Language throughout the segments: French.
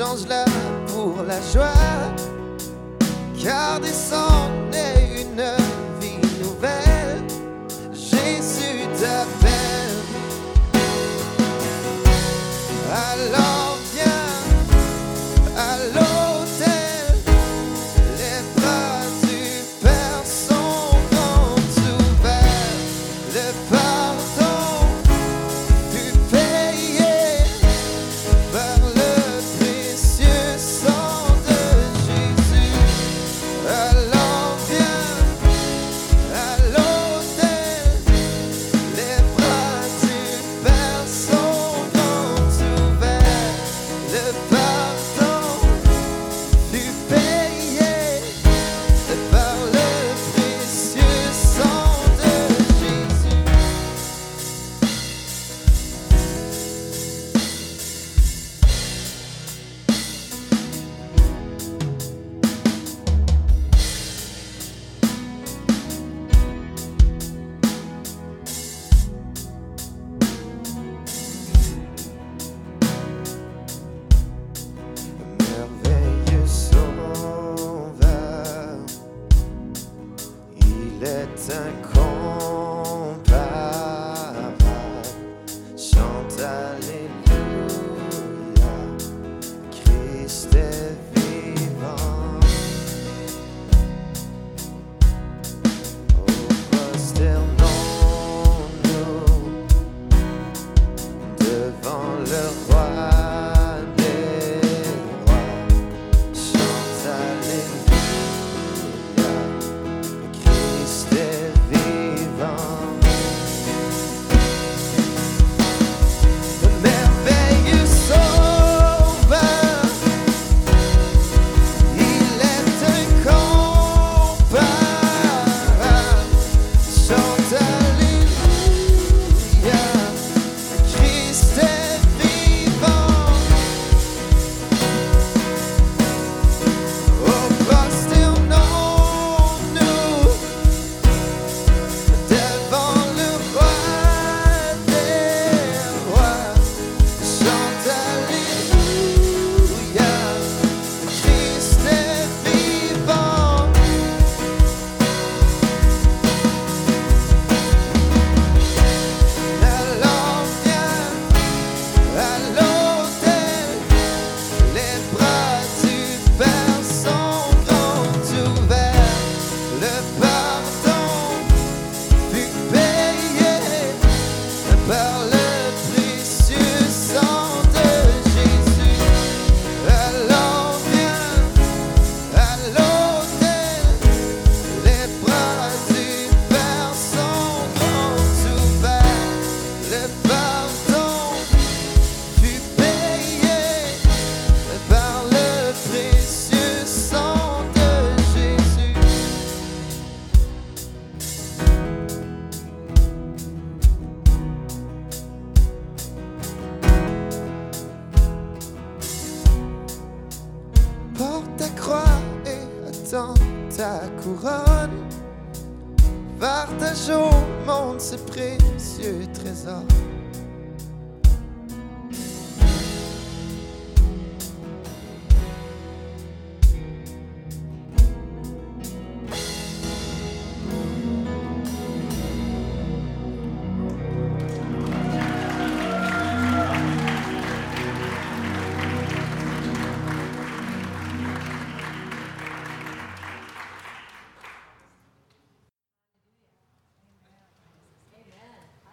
change-la pour la joie. Car descend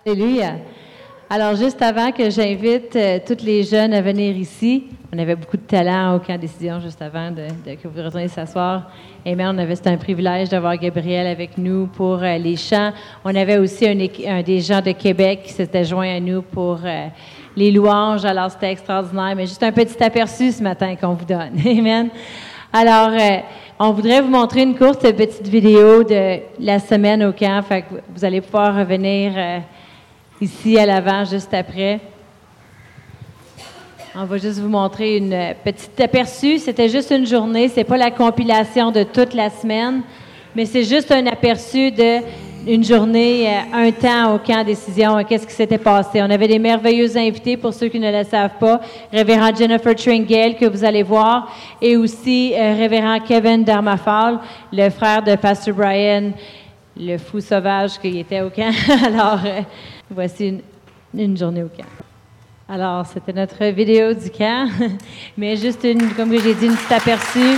Alléluia. Alors, juste avant que j'invite euh, tous les jeunes à venir ici, on avait beaucoup de talent au camp décision juste avant de, que vous retourniez s'asseoir. Et bien, on avait, c'était un privilège d'avoir Gabriel avec nous pour euh, les chants. On avait aussi un, des gens de Québec qui s'était joint à nous pour euh, les louanges. Alors, c'était extraordinaire. Mais juste un petit aperçu ce matin qu'on vous donne. Amen. Alors, on voudrait vous montrer une courte petite vidéo de la semaine au camp. Fait que vous allez pouvoir revenir ici à l'avant juste après. On va juste vous montrer une petite aperçu. C'était juste une journée, c'est pas la compilation de toute la semaine, mais c'est juste un aperçu de une journée, euh, un temps au camp décision, qu'est-ce qui s'était passé. On avait des merveilleux invités pour ceux qui ne le savent pas, révérend Jennifer Tringale que vous allez voir, et aussi euh, révérend Kevin Darmafal, le frère de Pastor Brian, le fou sauvage qui était au camp. Alors euh, Voici une, journée au camp. Alors, c'était notre vidéo du camp, mais juste une, comme j'ai dit, une petite aperçu.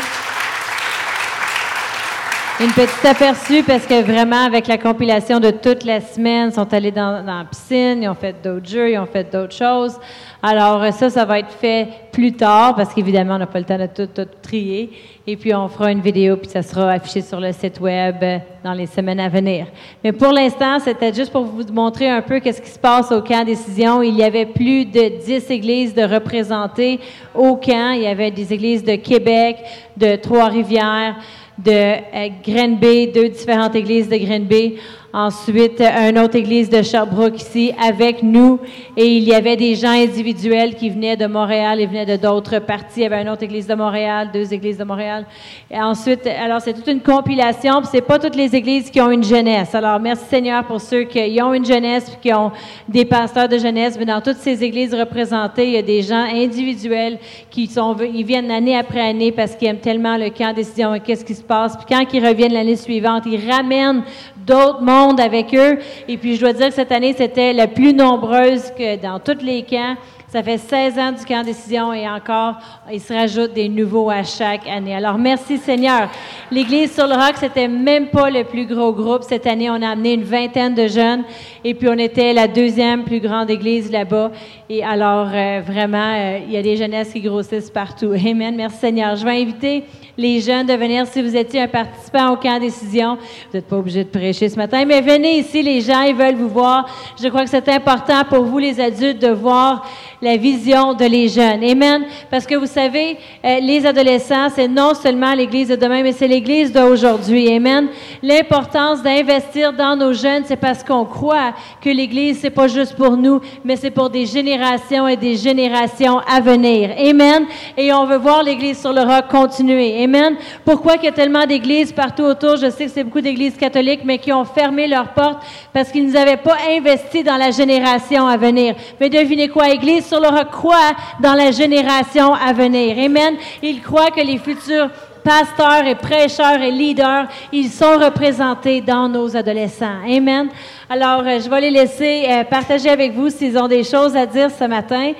Une petite aperçu parce que vraiment, avec la compilation de toute la semaine, ils sont allés dans, dans la piscine, ils ont fait d'autres jeux, ils ont fait d'autres choses. Alors ça, ça va être fait plus tard parce qu'évidemment, on n'a pas le temps de tout, tout, trier. Et puis, on fera une vidéo, puis ça sera affiché sur le site web dans les semaines à venir. Mais pour l'instant, c'était juste pour vous montrer un peu qu'est-ce qui se passe au camp Décision. Il y avait plus de 10 églises de représentées au camp. Il y avait des églises de Québec, de Trois-Rivières, de euh, Grenby, deux différentes églises de Grenby. Ensuite, une autre église de Sherbrooke ici avec nous. Et il y avait des gens individuels qui venaient de Montréal et venaient de d'autres parties. Il y avait une autre église de Montréal, deux églises de Montréal. Et ensuite, alors c'est toute une compilation. Puis c'est pas toutes les églises qui ont une jeunesse. Alors merci Seigneur pour ceux qui ont une jeunesse qui ont des pasteurs de jeunesse. Mais dans toutes ces églises représentées, il y a des gens individuels qui sont, ils viennent année après année parce qu'ils aiment tellement le camp décision et qu'est-ce qui se passe. Puis quand ils reviennent l'année suivante, ils ramènent d'autres mondes avec eux. Et puis, je dois dire que cette année, c'était la plus nombreuse que dans tous les camps. Ça fait 16 ans du camp décision et encore, il se rajoute des nouveaux à chaque année. Alors, merci Seigneur. L'Église sur le roc, c'était même pas le plus gros groupe. Cette année, on a amené une vingtaine de jeunes et puis on était la deuxième plus grande église là-bas. Et alors, euh, vraiment, euh, il y a des jeunesses qui grossissent partout. Amen. Merci Seigneur. Je vais inviter les jeunes de venir, si vous étiez un participant au camp décision, vous n'êtes pas obligé de prêcher ce matin, mais venez ici, les gens, ils veulent vous voir. Je crois que c'est important pour vous, les adultes, de voir la vision de les jeunes. Amen. Parce que vous savez, euh, les adolescents, c'est non seulement l'Église de demain, mais c'est l'Église d'aujourd'hui. Amen. L'importance d'investir dans nos jeunes, c'est parce qu'on croit que l'Église, c'est pas juste pour nous, mais c'est pour des générations et des générations à venir. Amen. Et on veut voir l'Église sur le roc continuer. Amen. Pourquoi il y a tellement d'églises partout autour? Je sais que c'est beaucoup d'églises catholiques, mais qui ont fermé leurs portes parce qu'ils n'avaient pas investi dans la génération à venir. Mais devinez quoi? Église sur le roc croit dans la génération à venir. Amen. Il croit que les futurs pasteurs et prêcheurs et leaders, ils sont représentés dans nos adolescents. Amen. Alors, euh, je vais les laisser euh, partager avec vous s'ils ont des choses à dire ce matin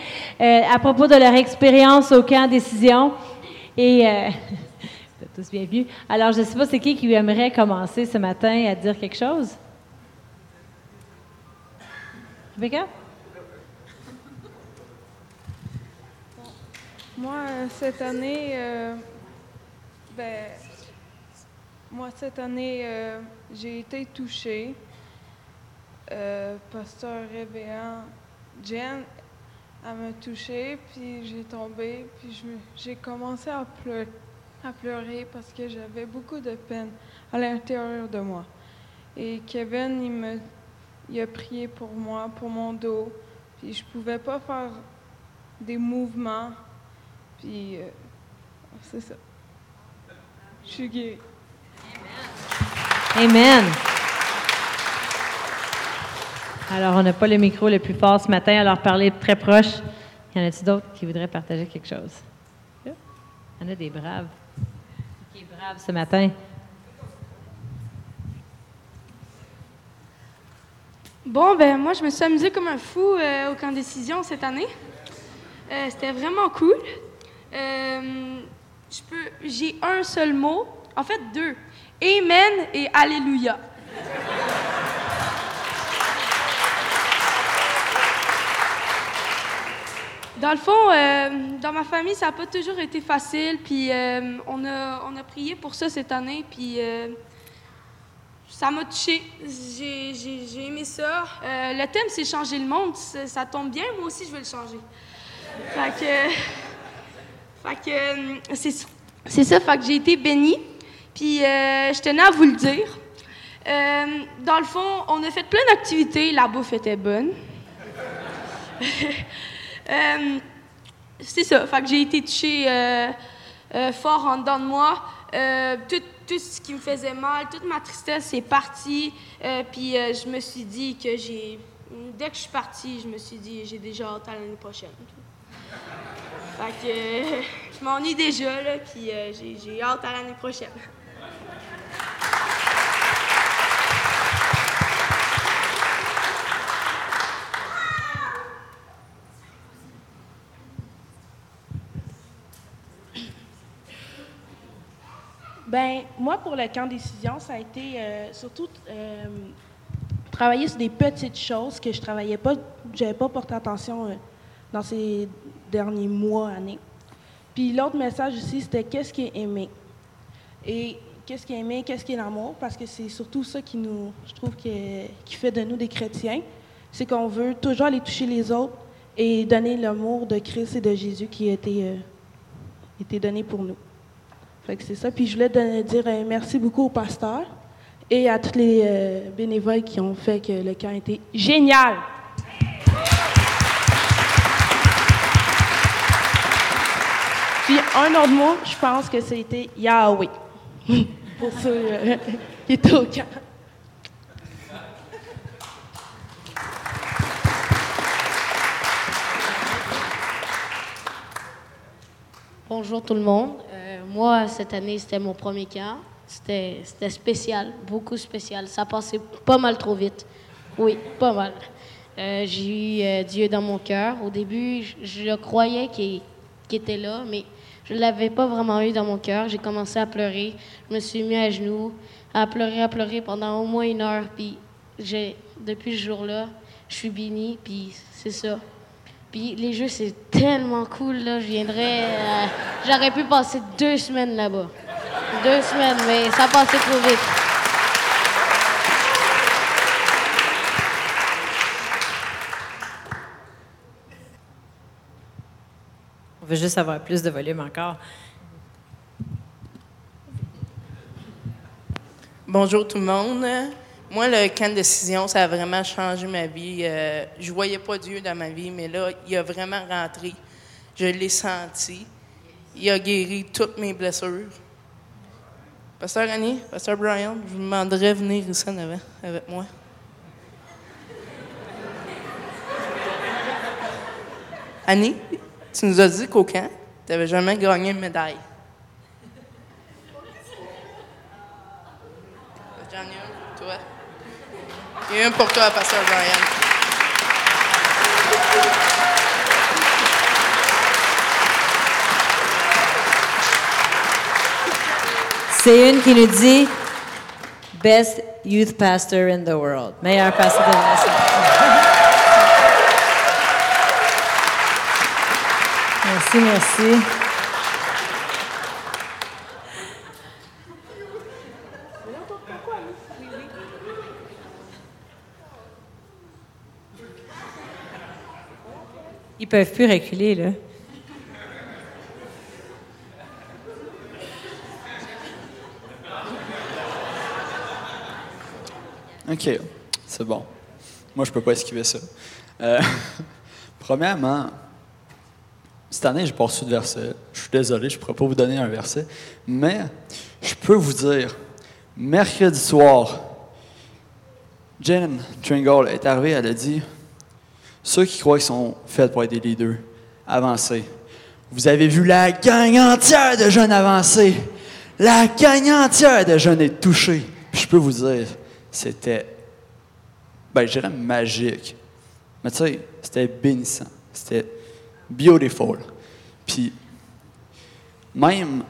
euh, à propos de leur expérience au camp décision. Et tous bienvenus. Alors, je ne sais pas c'est qui qui aimerait commencer ce matin à dire quelque chose? Rebecca? Moi, cette année, ben, moi, cette année, euh, j'ai été touchée. Euh, pasteur réveillant Jen, elle m'a touchée, puis j'ai tombé, puis j'ai commencé à pleurer, à pleurer parce que j'avais beaucoup de peine à l'intérieur de moi. Et Kevin, il, me, il a prié pour moi, pour mon dos, puis je pouvais pas faire des mouvements, puis euh, c'est ça. Je suis guérie. Amen. Alors, on n'a pas le micro le plus fort ce matin, alors parler très proche. Y en a-t-il d'autres qui voudraient partager quelque chose? Il y en a des braves. Qui est brave ce matin? Bon, ben moi, je me suis amusée comme un fou euh, au camp décision cette année. Euh, c'était vraiment cool. Euh, je peux, j'ai un seul mot, en fait deux. Amen et Alléluia. Dans le fond, euh, dans ma famille, ça n'a pas toujours été facile. Puis euh, on, a, on a prié pour ça cette année. Puis ça m'a touché. J'ai, j'ai aimé ça. Le thème, c'est changer le monde. Ça, tombe bien. Moi aussi, je vais le changer. Fait que, fait que euh, c'est, c'est ça. Fait que j'ai été bénie. Puis euh, je tenais à vous le dire. Euh, dans le fond, on a fait plein d'activités. La bouffe était bonne. C'est ça. Fait que j'ai été touchée fort en dedans de moi. Tout, tout ce qui me faisait mal, toute ma tristesse est partie. Puis je me suis dit que j'ai. Dès que je suis partie, je me suis dit j'ai déjà hâte à l'année prochaine. Fait que euh, je m'ennuie déjà, là, puis euh, j'ai, hâte à l'année prochaine. Ben, moi, pour le camp décision, ça a été euh, surtout travailler sur des petites choses que je travaillais pas, j'avais pas porté attention dans ces derniers mois, années. Puis l'autre message aussi, c'était qu'est-ce qui est aimé. Et qu'est-ce qui est aimé, qu'est-ce qui est l'amour, parce que c'est surtout ça qui nous, je trouve, que- qui fait de nous des chrétiens. C'est qu'on veut toujours aller toucher les autres et donner l'amour de Christ et de Jésus qui a été, euh, été donné pour nous. Fait que c'est ça. Puis je voulais dire euh, merci beaucoup au pasteur et à tous les euh, bénévoles qui ont fait que le camp était génial. Un autre mot, je pense que c'était Yahweh. Pour ceux euh, qui étaient au camp. Bonjour tout le monde. Euh, moi, cette année, c'était mon premier camp. C'était spécial, beaucoup spécial. Ça passait pas mal trop vite. Oui, pas mal. Euh, J'ai eu euh, Dieu dans mon cœur. Au début, je, je croyais qu'il qu'il était là, mais je ne l'avais pas vraiment eu dans mon cœur. J'ai commencé à pleurer. Je me suis mis à genoux, à pleurer, à pleurer pendant au moins une heure. Puis j'ai, depuis ce jour-là, je suis bénie, puis c'est ça. Puis les jeux, c'est tellement cool, là. Je viendrais. euh, J'aurais pu passer deux semaines là-bas. Deux semaines, mais ça passait trop vite. Veut juste avoir plus de volume encore. Bonjour tout le monde. Moi, le camp de décision, ça a vraiment changé ma vie. Euh, je voyais pas Dieu dans ma vie, mais là, il a vraiment rentré. Je l'ai senti. Il a guéri toutes mes blessures. Pasteur Annie, Pasteur Brian, je vous demanderais de venir ici avec moi. Annie, tu nous as dit qu'au camp, tu n'avais jamais gagné une médaille. J'en ai une pour toi. Une pour toi, Pasteur Brian. C'est une qui nous dit Best Youth Pastor in the World. Meilleur pasteur de la Merci, merci. Ils peuvent plus reculer, là. OK, c'est bon. Moi, je peux pas esquiver ça. Euh, premièrement, cette année, j'ai pas reçu de verset. Je suis désolé, je ne pourrais pas vous donner un verset. Mais je peux vous dire, mercredi soir, Jen Tringle est arrivée, elle a dit Ceux qui croient qu'ils sont faits pour être des leaders, avancez. Vous avez vu la gang entière de jeunes avancer. La gang entière de jeunes être touchés. Puis je peux vous dire, c'était, ben, je dirais magique. Mais tu sais, c'était bénissant. C'était beautiful. Puis, même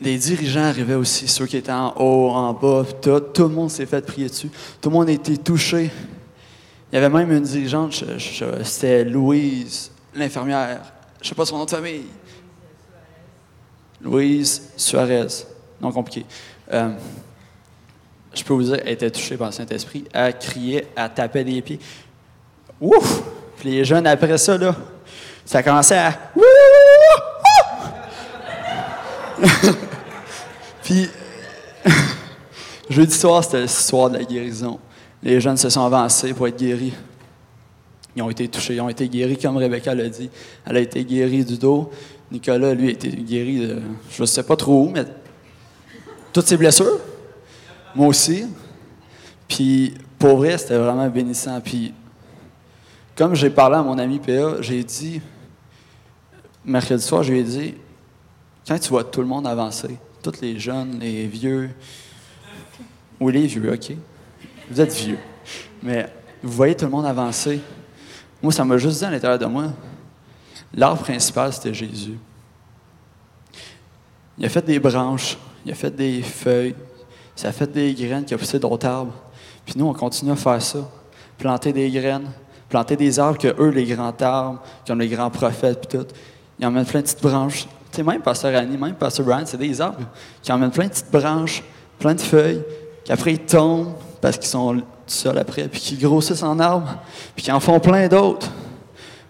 les dirigeants arrivaient aussi, ceux qui étaient en haut, en bas, tout, tout le monde s'est fait prier dessus. Tout le monde a été touché. Il y avait même une dirigeante, c'était Louise, l'infirmière, je sais pas son nom de famille. Louise Suarez. Non compliqué. Euh, je peux vous dire, elle était touchée par le Saint-Esprit. Elle criait, elle tapait des pieds. Ouf! Puis les jeunes, après ça, là, ça commençait à. Puis, jeudi soir, c'était le soir de la guérison. Les jeunes se sont avancés pour être guéris. Ils ont été touchés, ils ont été guéris, comme Rebecca l'a dit. Elle a été guérie du dos. Nicolas, lui, a été guéri de, je ne sais pas trop où, mais toutes ses blessures. Moi aussi. Puis, pour vrai, c'était vraiment bénissant. Puis, comme j'ai parlé à mon ami PA, j'ai dit, mercredi soir, je lui ai dit, quand tu vois tout le monde avancer, tous les jeunes, les vieux, ou les vieux, OK? Vous êtes vieux. Mais vous voyez tout le monde avancer. Moi, ça m'a juste dit à l'intérieur de moi, l'arbre principal, c'était Jésus. Il a fait des branches, il a fait des feuilles, ça a fait des graines qui a poussé d'autres arbres. Puis nous, on continue à faire ça. Planter des graines, planter des arbres que eux, les grands arbres, comme les grands prophètes, puis tout, ils emmènent plein de petites branches. Tu sais, même Pasteur Annie, même Pasteur Brian, c'est des arbres qui emmènent plein de petites branches, plein de feuilles, qu'après ils tombent parce qu'ils sont seuls après, puis qui grossissent en arbres, puis qui en font plein d'autres.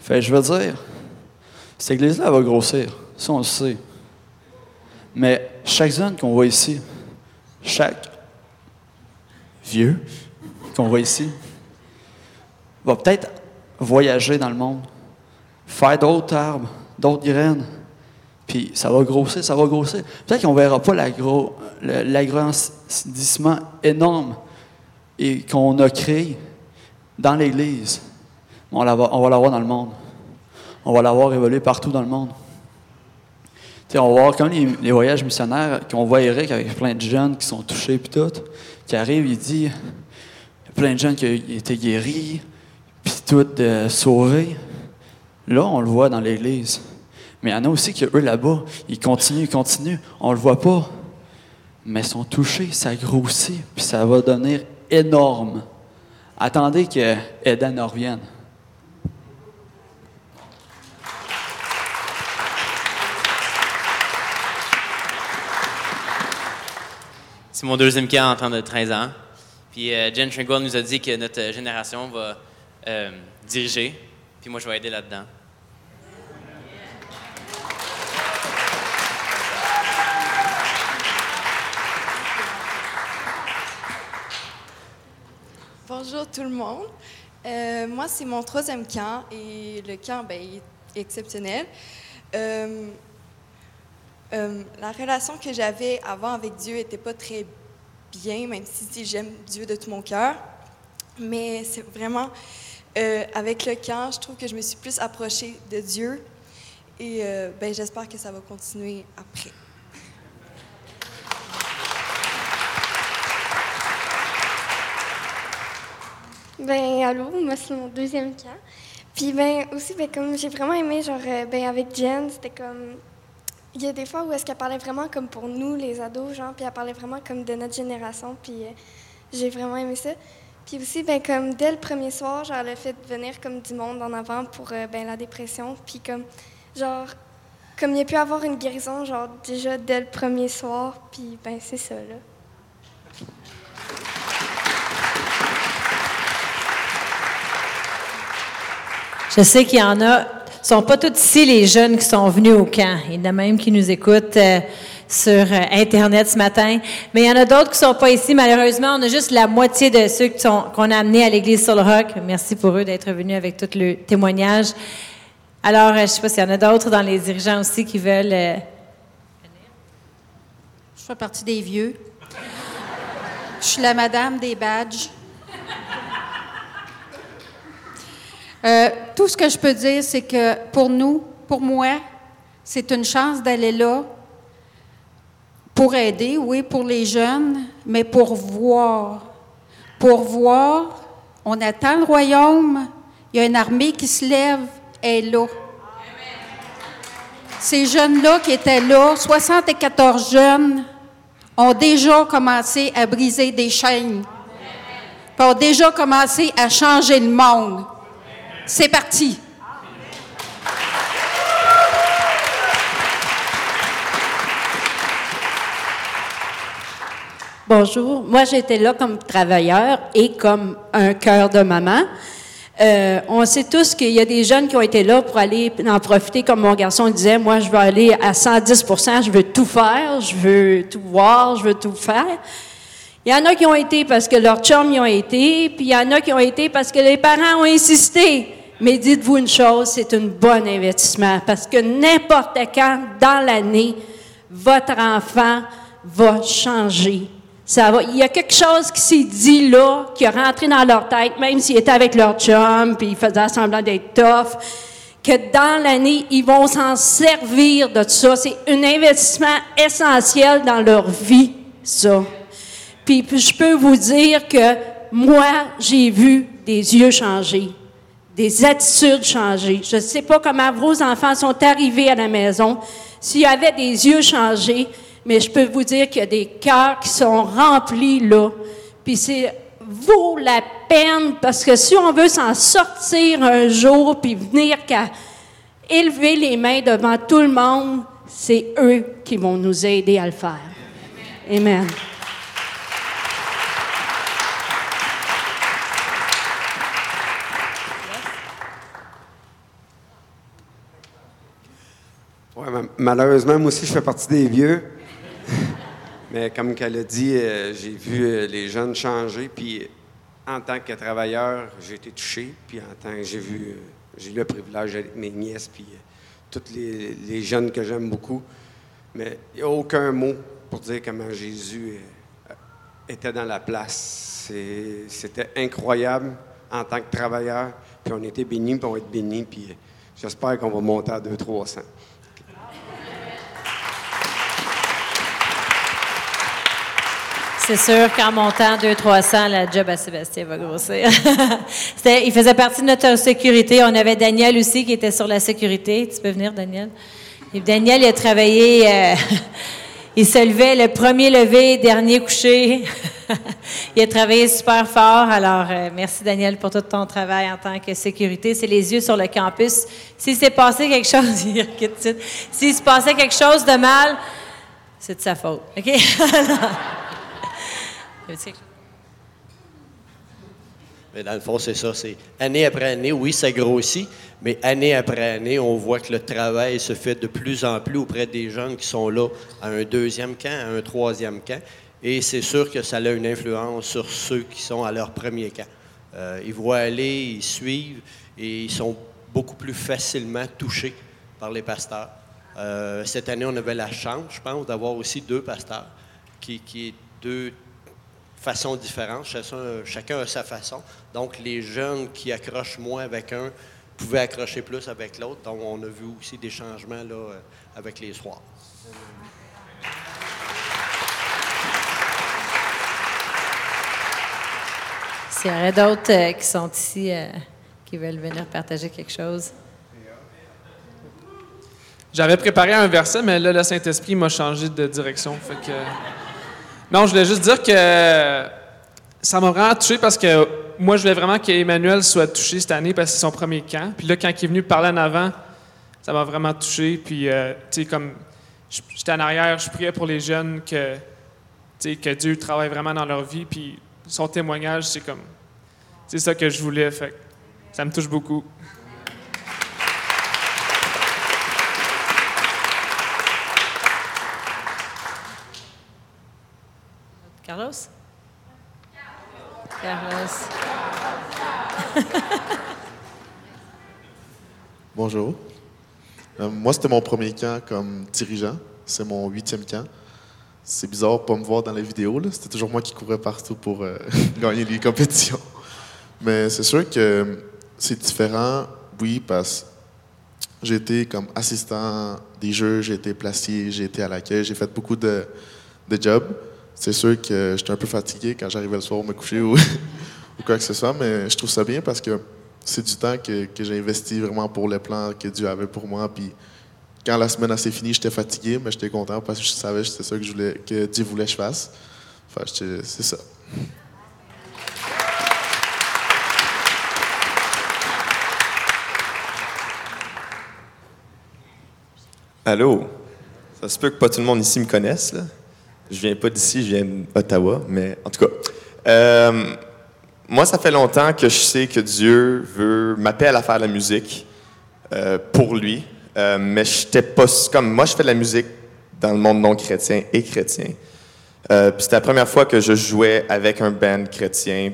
Fait je veux dire, cette église-là va grossir. Ça, on le sait. Mais chaque zone qu'on voit ici, chaque vieux qu'on voit ici, va peut-être voyager dans le monde, faire d'autres arbres, d'autres graines, puis ça va grossir, ça va grossir. Peut-être qu'on ne verra pas l'agrandissement énorme et qu'on a créé dans l'Église. On, on va l'avoir dans le monde. On va l'avoir évolué partout dans le monde. on va voir comme les, voyages missionnaires, qu'on voit Eric avec plein de jeunes qui sont touchés puis tout, qui arrive, il dit, plein de jeunes qui ont été guéris, puis tout euh, sauvés. Là, on le voit dans l'Église. Mais il y en a aussi qui, eux, là-bas, ils continuent, ils continuent. On le voit pas. Mais ils sont touchés, ça grossit, puis ça va devenir énorme. Attendez que Eden revienne. C'est mon deuxième cas en temps de 13 ans. Puis euh, Jen Tringle nous a dit que notre génération va euh, diriger. Puis moi, je vais aider là-dedans. Bonjour tout le monde. Euh, moi, c'est mon troisième camp et le camp ben, est exceptionnel. Euh, euh, la relation que j'avais avant avec Dieu n'était pas très bien, même si, j'aime Dieu de tout mon cœur. Mais c'est vraiment avec le camp, je trouve que je me suis plus approchée de Dieu et ben, j'espère que ça va continuer après. Ben, allô, moi, c'est mon deuxième cas. Puis, ben, aussi, ben, comme j'ai vraiment aimé, genre, euh, ben, avec Jen, c'était comme. Il y a des fois où est-ce qu'elle parlait vraiment comme pour nous, les ados, genre, puis elle parlait vraiment comme de notre génération, puis euh, j'ai vraiment aimé ça. Puis aussi, ben, comme dès le premier soir, genre, elle a fait venir comme du monde en avant pour euh, ben, la dépression, puis comme, genre, comme il y a pu avoir une guérison, genre, déjà dès le premier soir, puis ben, c'est ça, là. Je sais qu'il y en a, ce sont pas tous ici les jeunes qui sont venus au camp. Il y en a même qui nous écoutent euh, sur euh, Internet ce matin. Mais il y en a d'autres qui sont pas ici. Malheureusement, on a juste la moitié de ceux qu'on a amenés à l'église sur le roc. Merci pour eux d'être venus avec tout le témoignage. Alors, euh, je sais pas s'il y en a d'autres dans les dirigeants aussi qui veulent. venir. Je fais partie des vieux. Je suis la madame des badges. Euh, tout ce que je peux dire, c'est que pour nous, pour moi, c'est une chance d'aller là pour aider, oui, pour les jeunes, mais pour voir. Pour voir, on attend le royaume, il y a une armée qui se lève, elle est là. Ces jeunes-là qui étaient là, 74 jeunes, ont déjà commencé à briser des chaînes, ont déjà commencé à changer le monde. C'est parti. Bonjour. Moi, j'étais là comme travailleur et comme un cœur de maman. Euh, on sait tous qu'il y a des jeunes qui ont été là pour aller en profiter, comme mon garçon disait, moi, je veux aller à 110% je veux tout faire, je veux tout voir, je veux tout faire. Il y en a qui ont été parce que leurs chums y ont été, puis il y en a qui ont été parce que les parents ont insisté. Mais dites-vous une chose, c'est un bon investissement parce que n'importe quand dans l'année, votre enfant va changer. Ça va, il y a quelque chose qui s'est dit là, qui est rentré dans leur tête, même s'ils étaient avec leur chum, puis ils faisaient semblant d'être tough, que dans l'année, ils vont s'en servir de ça. C'est un investissement essentiel dans leur vie, ça. Puis, je peux vous dire que moi, j'ai vu des yeux changer, des attitudes changer. Je ne sais pas comment vos enfants sont arrivés à la maison, s'il y avait des yeux changés, mais je peux vous dire qu'il y a des cœurs qui sont remplis là. Puis c'est vaut la peine parce que si on veut s'en sortir un jour puis venir qu'à élever les mains devant tout le monde, c'est eux qui vont nous aider à le faire. Amen. Ouais, malheureusement, moi aussi, je fais partie des vieux. Mais comme qu'elle a dit, euh, j'ai vu euh, les jeunes changer. Puis en tant que travailleur, j'ai été touché. Puis en tant que j'ai vu, euh, j'ai eu le privilège avec mes nièces, puis tous les, jeunes que j'aime beaucoup. Mais il n'y a aucun mot pour dire comment Jésus était dans la place. C'était incroyable en tant que travailleur. Puis on était bénis, puis on va être bénis. Puis j'espère qu'on va monter à 200-300. C'est sûr qu'en montant 200-300, la job à Sébastien va grossir. il faisait partie de notre sécurité. On avait Daniel aussi qui était sur la sécurité. Tu peux venir, Daniel? Et Daniel, il a travaillé, euh, il se levait le premier levé, dernier couché. il a travaillé super fort. Alors, euh, merci Daniel pour tout ton travail en tant que sécurité. C'est les yeux sur le campus. S'il s'est passé quelque chose, il S'il se passait quelque chose de mal, c'est de sa faute. OK? Mais dans le fond, c'est ça. C'est année après année, oui, ça grossit, mais année après année, on voit que le travail se fait de plus en plus auprès des jeunes qui sont là à un deuxième camp, à un troisième camp. Et c'est sûr que ça a une influence sur ceux qui sont à leur premier camp. Euh, ils voient aller, ils suivent et ils sont beaucoup plus facilement touchés par les pasteurs. Euh, cette année, on avait la chance, je pense, d'avoir aussi deux pasteurs qui, qui deux façons différentes. Chacun, a sa façon. Donc, les jeunes qui accrochent moins avec un pouvaient accrocher plus avec l'autre. Donc, on a vu aussi des changements là, euh, avec les soirs. S'il y aurait d'autres euh, qui sont ici, euh, qui veulent venir partager quelque chose? J'avais préparé un verset, mais là, le Saint-Esprit m'a changé de direction. Fait que... Non, je voulais juste dire que ça m'a vraiment touché parce que moi, je voulais vraiment qu'Emmanuel soit touché cette année parce que c'est son premier camp. Puis là, quand il est venu parler en avant, ça m'a vraiment touché. Puis, euh, tu sais, comme j'étais en arrière, je priais pour les jeunes que, que Dieu travaille vraiment dans leur vie. Puis son témoignage, c'est comme, c'est ça que je voulais. Fait ça me touche beaucoup. Carlos? Bonjour. Euh, moi, c'était mon premier camp comme dirigeant. C'est mon huitième camp. C'est bizarre de pas me voir dans la vidéo. C'était toujours moi qui courais partout pour euh, gagner les compétitions. Mais c'est sûr que c'est différent, oui, parce que j'ai été comme assistant des jeux, j'ai été placier, j'ai été à l'accueil, j'ai fait beaucoup de jobs c'est sûr que j'étais un peu fatigué quand j'arrivais le soir me coucher ou, quoi que ce soit, mais je trouve ça bien parce que c'est du temps que, j'ai investi vraiment pour les plans que Dieu avait pour moi. Puis quand la semaine a fini, j'étais fatigué, mais j'étais content parce que je savais que c'était ça que, je voulais, que Dieu voulait que je fasse. Enfin, c'est ça. Allô? Ça se peut que pas tout le monde ici me connaisse, là? Je viens pas d'ici, je viens d'Ottawa, mais en tout cas. Euh, moi, ça fait longtemps que je sais que Dieu veut m'appeler à faire la musique euh, pour lui, euh, mais j'étais pas comme moi. Je fais de la musique dans le monde non chrétien et chrétien. Puis c'était la première fois que je jouais avec un band chrétien,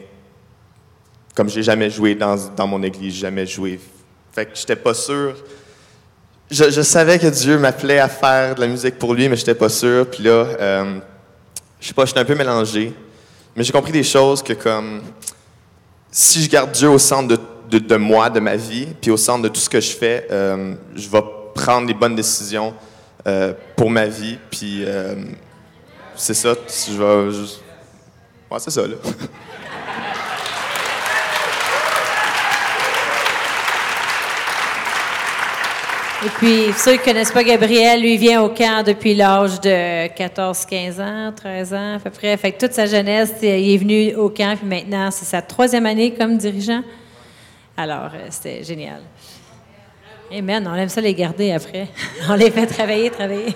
comme j'ai jamais joué dans, dans mon église, jamais joué. Fait que j'étais pas sûr. Je, je savais que Dieu m'appelait à faire de la musique pour lui, mais j'étais pas sûr. Puis là, euh, je sais pas, j'étais un peu mélangé. Mais j'ai compris des choses que comme si je garde Dieu au centre de, de, moi, de ma vie, puis au centre de tout ce que je fais, euh, je vais prendre les bonnes décisions euh, pour ma vie. Puis c'est ça, je vais. je- Ouais, c'est ça, là. Et puis, ceux qui ne connaissent pas Gabriel, lui, vient au camp depuis l'âge de 14, 15 ans, 13 ans à peu près. Fait que toute sa jeunesse, il est venu au camp, puis maintenant, c'est sa troisième année comme dirigeant. Alors, euh, c'était génial. Amen. On aime ça les garder après. On les fait travailler, travailler.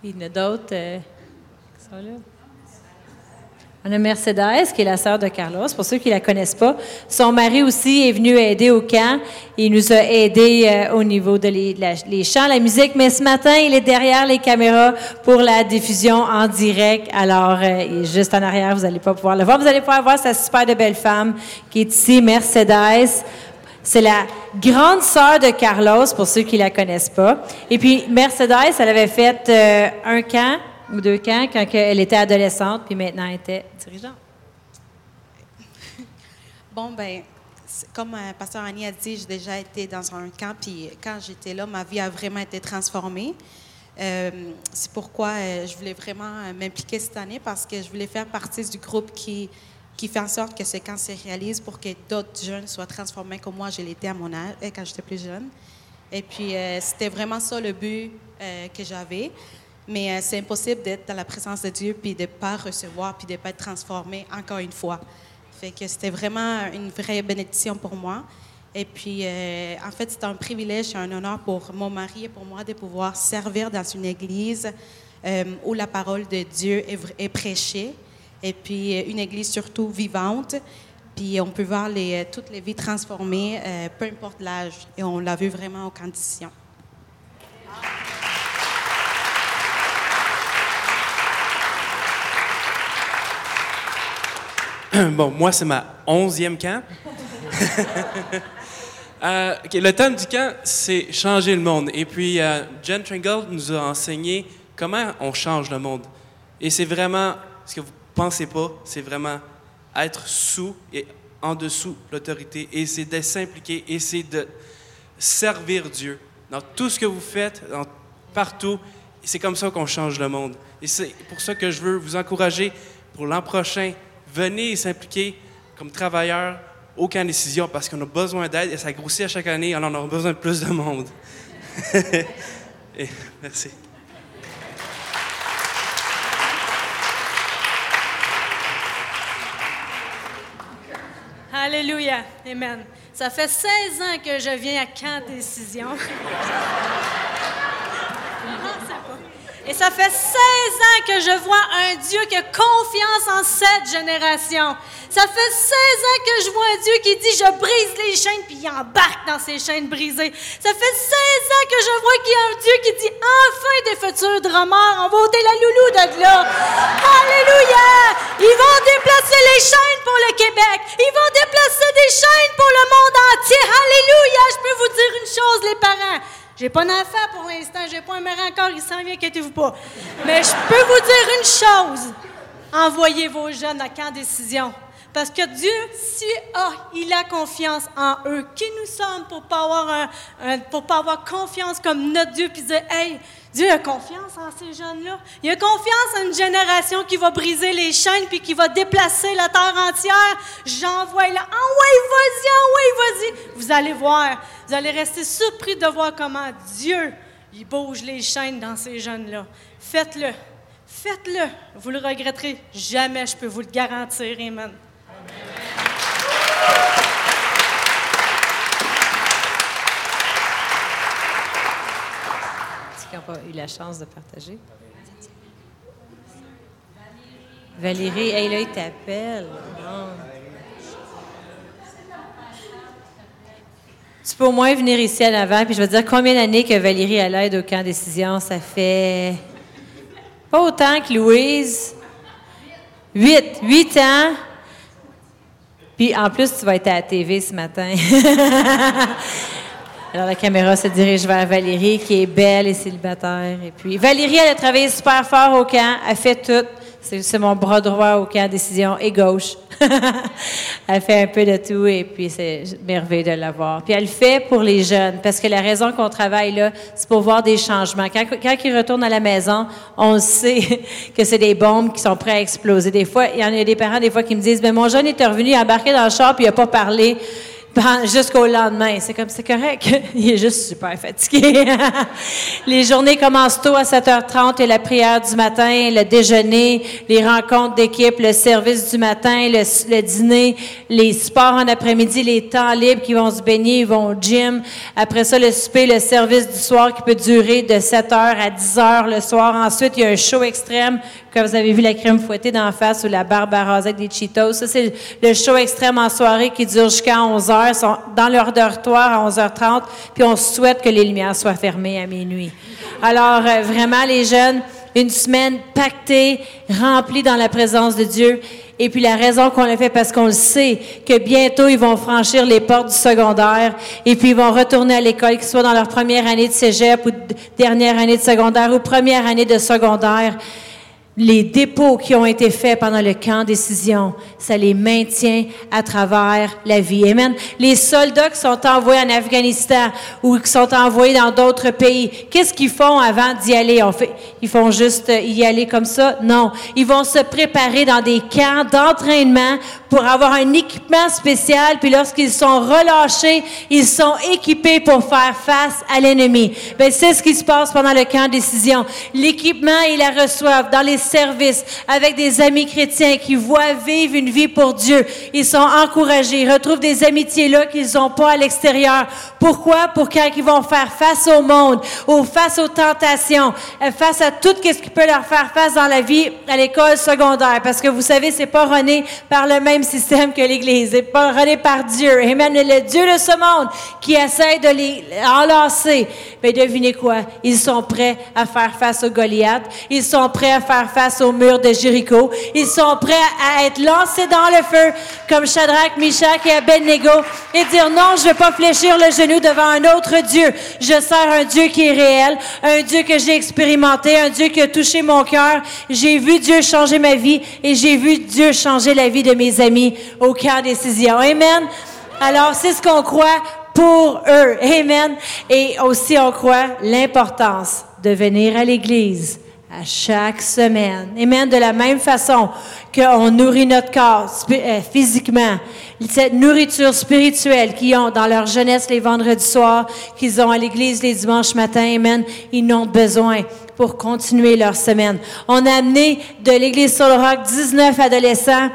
Puis il y en a d'autres euh, qui sont là? On a Mercedes, qui est la sœur de Carlos, pour ceux qui ne la connaissent pas. Son mari aussi est venu aider au camp. Il nous a aidés euh, au niveau de les, de la- les chants, la musique. Mais ce matin, il est derrière les caméras pour la diffusion en direct. Alors, euh, il est juste en arrière, vous n'allez pas pouvoir le voir. Vous allez pouvoir voir sa super de belle femme qui est ici, Mercedes. C'est la grande sœur de Carlos, pour ceux qui la connaissent pas. Et puis, Mercedes, elle avait fait euh, un camp ou deux camps quand elle était adolescente, puis maintenant elle était dirigeante. Bon, ben, comme euh, Pasteur Annie a dit, j'ai déjà été dans un camp, puis quand j'étais là, ma vie a vraiment été transformée. Euh, c'est pourquoi euh, je voulais vraiment euh, m'impliquer cette année, parce que je voulais faire partie du groupe qui, qui fait en sorte que ce camp se réalise pour que d'autres jeunes soient transformés comme moi, je l'étais à mon âge, quand j'étais plus jeune. Et puis, c'était vraiment ça le but que j'avais. Mais euh, c'est impossible d'être dans la présence de Dieu, puis de ne pas recevoir, puis de ne pas être transformé encore une fois. Fait que c'était vraiment une vraie bénédiction pour moi. Et puis, euh, en fait, c'est un privilège et un honneur pour mon mari et pour moi de pouvoir servir dans une église euh, où la parole de Dieu est, prêchée. Et puis, une église surtout vivante. Puis, on peut voir toutes les vies transformées, peu importe l'âge. Et on l'a vu vraiment aux conditions. bon, moi, c'est ma onzième camp. Euh, le thème du camp, c'est changer le monde. Et puis, euh, Jen Tringle nous a enseigné comment on change le monde. Et c'est vraiment, ce que vous pensez pas, c'est vraiment être sous et en dessous l'autorité. Et c'est de s'impliquer et c'est de servir Dieu. Dans tout ce que vous faites, partout, c'est comme ça qu'on change le monde. Et c'est pour ça que je veux vous encourager pour l'an prochain. Venez s'impliquer comme travailleurs au camp décision parce qu'on a besoin d'aide et ça grossit à chaque année, alors on a besoin de plus de monde. Et merci. Alléluia. Amen. Ça fait 16 ans que je viens à Camp Décision. Et ça fait 16 ans que je vois un Dieu qui a confiance en cette génération. Ça fait 16 ans que je vois un Dieu qui dit Je brise les chaînes, puis il embarque dans ces chaînes brisées. Ça fait 16 ans que je vois qu'il y a un Dieu qui dit Enfin des futurs drummers, on va ôter la loulou de là. Alléluia! Ils vont déplacer les chaînes pour le Québec. Ils vont déplacer des chaînes pour le monde entier. Alléluia! Je peux vous dire une chose, les parents. J'ai pas d'enfant pour l'instant, j'ai pas un mari encore, il s'en vient, inquiétez-vous pas. Mais je peux vous dire une chose. Envoyez vos jeunes à camp décision. Parce que Dieu, si ah, il a confiance en eux, qui nous sommes pour pas avoir pas avoir confiance comme notre Dieu puis dire hey, Dieu a confiance en ces jeunes-là. Il a confiance en une génération qui va briser les chaînes puis qui va déplacer la terre entière. J'envoie là. Ah ouais, vas-y, ah ouais, vas-y. Vous allez voir. Vous allez rester surpris de voir comment Dieu il bouge les chaînes dans ces jeunes-là. Faites-le. Faites-le. Vous le regretterez jamais, je peux vous le garantir. Amen. Qui n'ont pas eu la chance de partager? Valérie, hey, là, il t'appelle. Tu peux au moins venir ici en avant, puis je vais te dire combien d'années que Valérie a l'aide au camp décision. Ça fait pas autant que Louise. Huit. Huit ans. Puis en plus, tu vas être à la TV ce matin. Alors la caméra se dirige vers Valérie, qui est belle et célibataire. Et puis Valérie, elle a travaillé super fort au camp, elle fait tout. C'est mon bras droit au camp décision et gauche. elle fait un peu de tout et puis c'est merveilleux de la voir. Puis elle le fait pour les jeunes parce que la raison qu'on travaille là, c'est pour voir des changements. Quand, quand ils retournent à la maison, on sait que c'est des bombes qui sont prêtes à exploser. Des fois, il y en a des parents des fois qui me disent, mais mon jeune est revenu, embarqué dans le char puis il a pas parlé jusqu'au lendemain. C'est comme, c'est correct. Il est juste super fatigué. les journées commencent tôt à 7h30 et la prière du matin, le déjeuner, les rencontres d'équipe, le service du matin, le, dîner, les sports en après-midi, les temps libres qui vont se baigner, ils vont au gym. Après ça, le souper, le service du soir qui peut durer de 7h à 10h le soir. Ensuite, il y a un show extrême quand vous avez vu la crème fouettée d'en face ou la barbe arrosée avec des Cheetos. Ça, c'est le show extrême en soirée qui dure jusqu'à 11 sont dans leur dortoir à 11h30, puis on souhaite que les lumières soient fermées à minuit. Alors, euh, vraiment, les jeunes, une semaine pactée, remplie dans la présence de Dieu. Et puis la raison qu'on le fait, parce qu'on le sait que bientôt ils vont franchir les portes du secondaire et puis ils vont retourner à l'école, qu'ils soient dans leur première année de cégep ou dernière année de secondaire ou première année de secondaire les dépôts qui ont été faits pendant le camp décision, ça les maintient à travers la vie. Amen. Les soldats qui sont envoyés en Afghanistan ou qui sont envoyés dans d'autres pays, qu'est-ce qu'ils font avant d'y aller? On fait, ils font juste euh, y aller comme ça? Non. Ils vont se préparer dans des camps d'entraînement pour avoir un équipement spécial, puis lorsqu'ils sont relâchés, ils sont équipés pour faire face à l'ennemi. Ben, c'est ce qui se passe pendant le camp décision. L'équipement, ils la reçoivent dans les services avec des amis chrétiens qui voient vivre une vie pour Dieu. Ils sont encouragés, ils retrouvent des amitiés là qu'ils n'ont pas à l'extérieur. Pourquoi? Pour quand ils vont faire face au monde, ou face aux tentations, euh, face à tout ce qui peut leur faire face dans la vie à l'école secondaire. Parce que vous savez, c'est pas rené par le même système que l'Église. C'est pas rené par Dieu. Amen. Le Dieu de ce monde qui essaie de les enlacer. Mais devinez quoi? Ils sont prêts à faire face au Goliath. Ils sont prêts à faire face au mur de Jéricho. Ils sont prêts à être lancés dans le feu comme Shadrach, Meshach et Abednego et dire non, je ne vais pas fléchir le genou devant un autre Dieu. Je sers un Dieu qui est réel, un Dieu que j'ai expérimenté, un Dieu qui a touché mon cœur. J'ai vu Dieu changer ma vie et j'ai vu Dieu changer la vie de mes amis au camp décision. Amen. Alors, c'est ce qu'on croit pour eux. Amen. Et aussi, on croit l'importance de venir à l'Église à chaque semaine. Amen. De la même façon qu'on nourrit notre corps euh, physiquement, cette nourriture spirituelle qu'ils ont dans leur jeunesse les vendredis soirs, qu'ils ont à l'église les dimanches matins, Amen, ils n'ont besoin pour continuer leur semaine. On a amené de l'église sur le roc 19 adolescents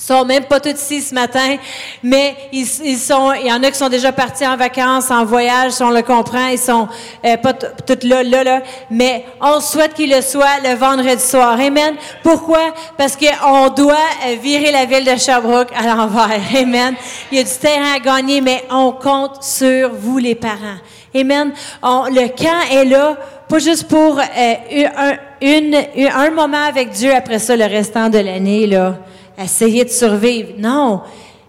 sont même pas tous ici ce matin, mais ils, ils sont, il y en a qui sont déjà partis en vacances, en voyage, si on le comprend, ils sont euh, pas tous là, là, là, mais on souhaite qu'ils le soient le vendredi soir. Amen. Pourquoi? Parce qu'on doit euh, virer la ville de Sherbrooke à l'envers. Amen. Il y a du terrain à gagner, mais on compte sur vous, les parents. Amen. On- le camp est là, pas juste pour euh, un, une, un moment avec Dieu, après ça, le restant de l'année, là essayer de survivre. Non.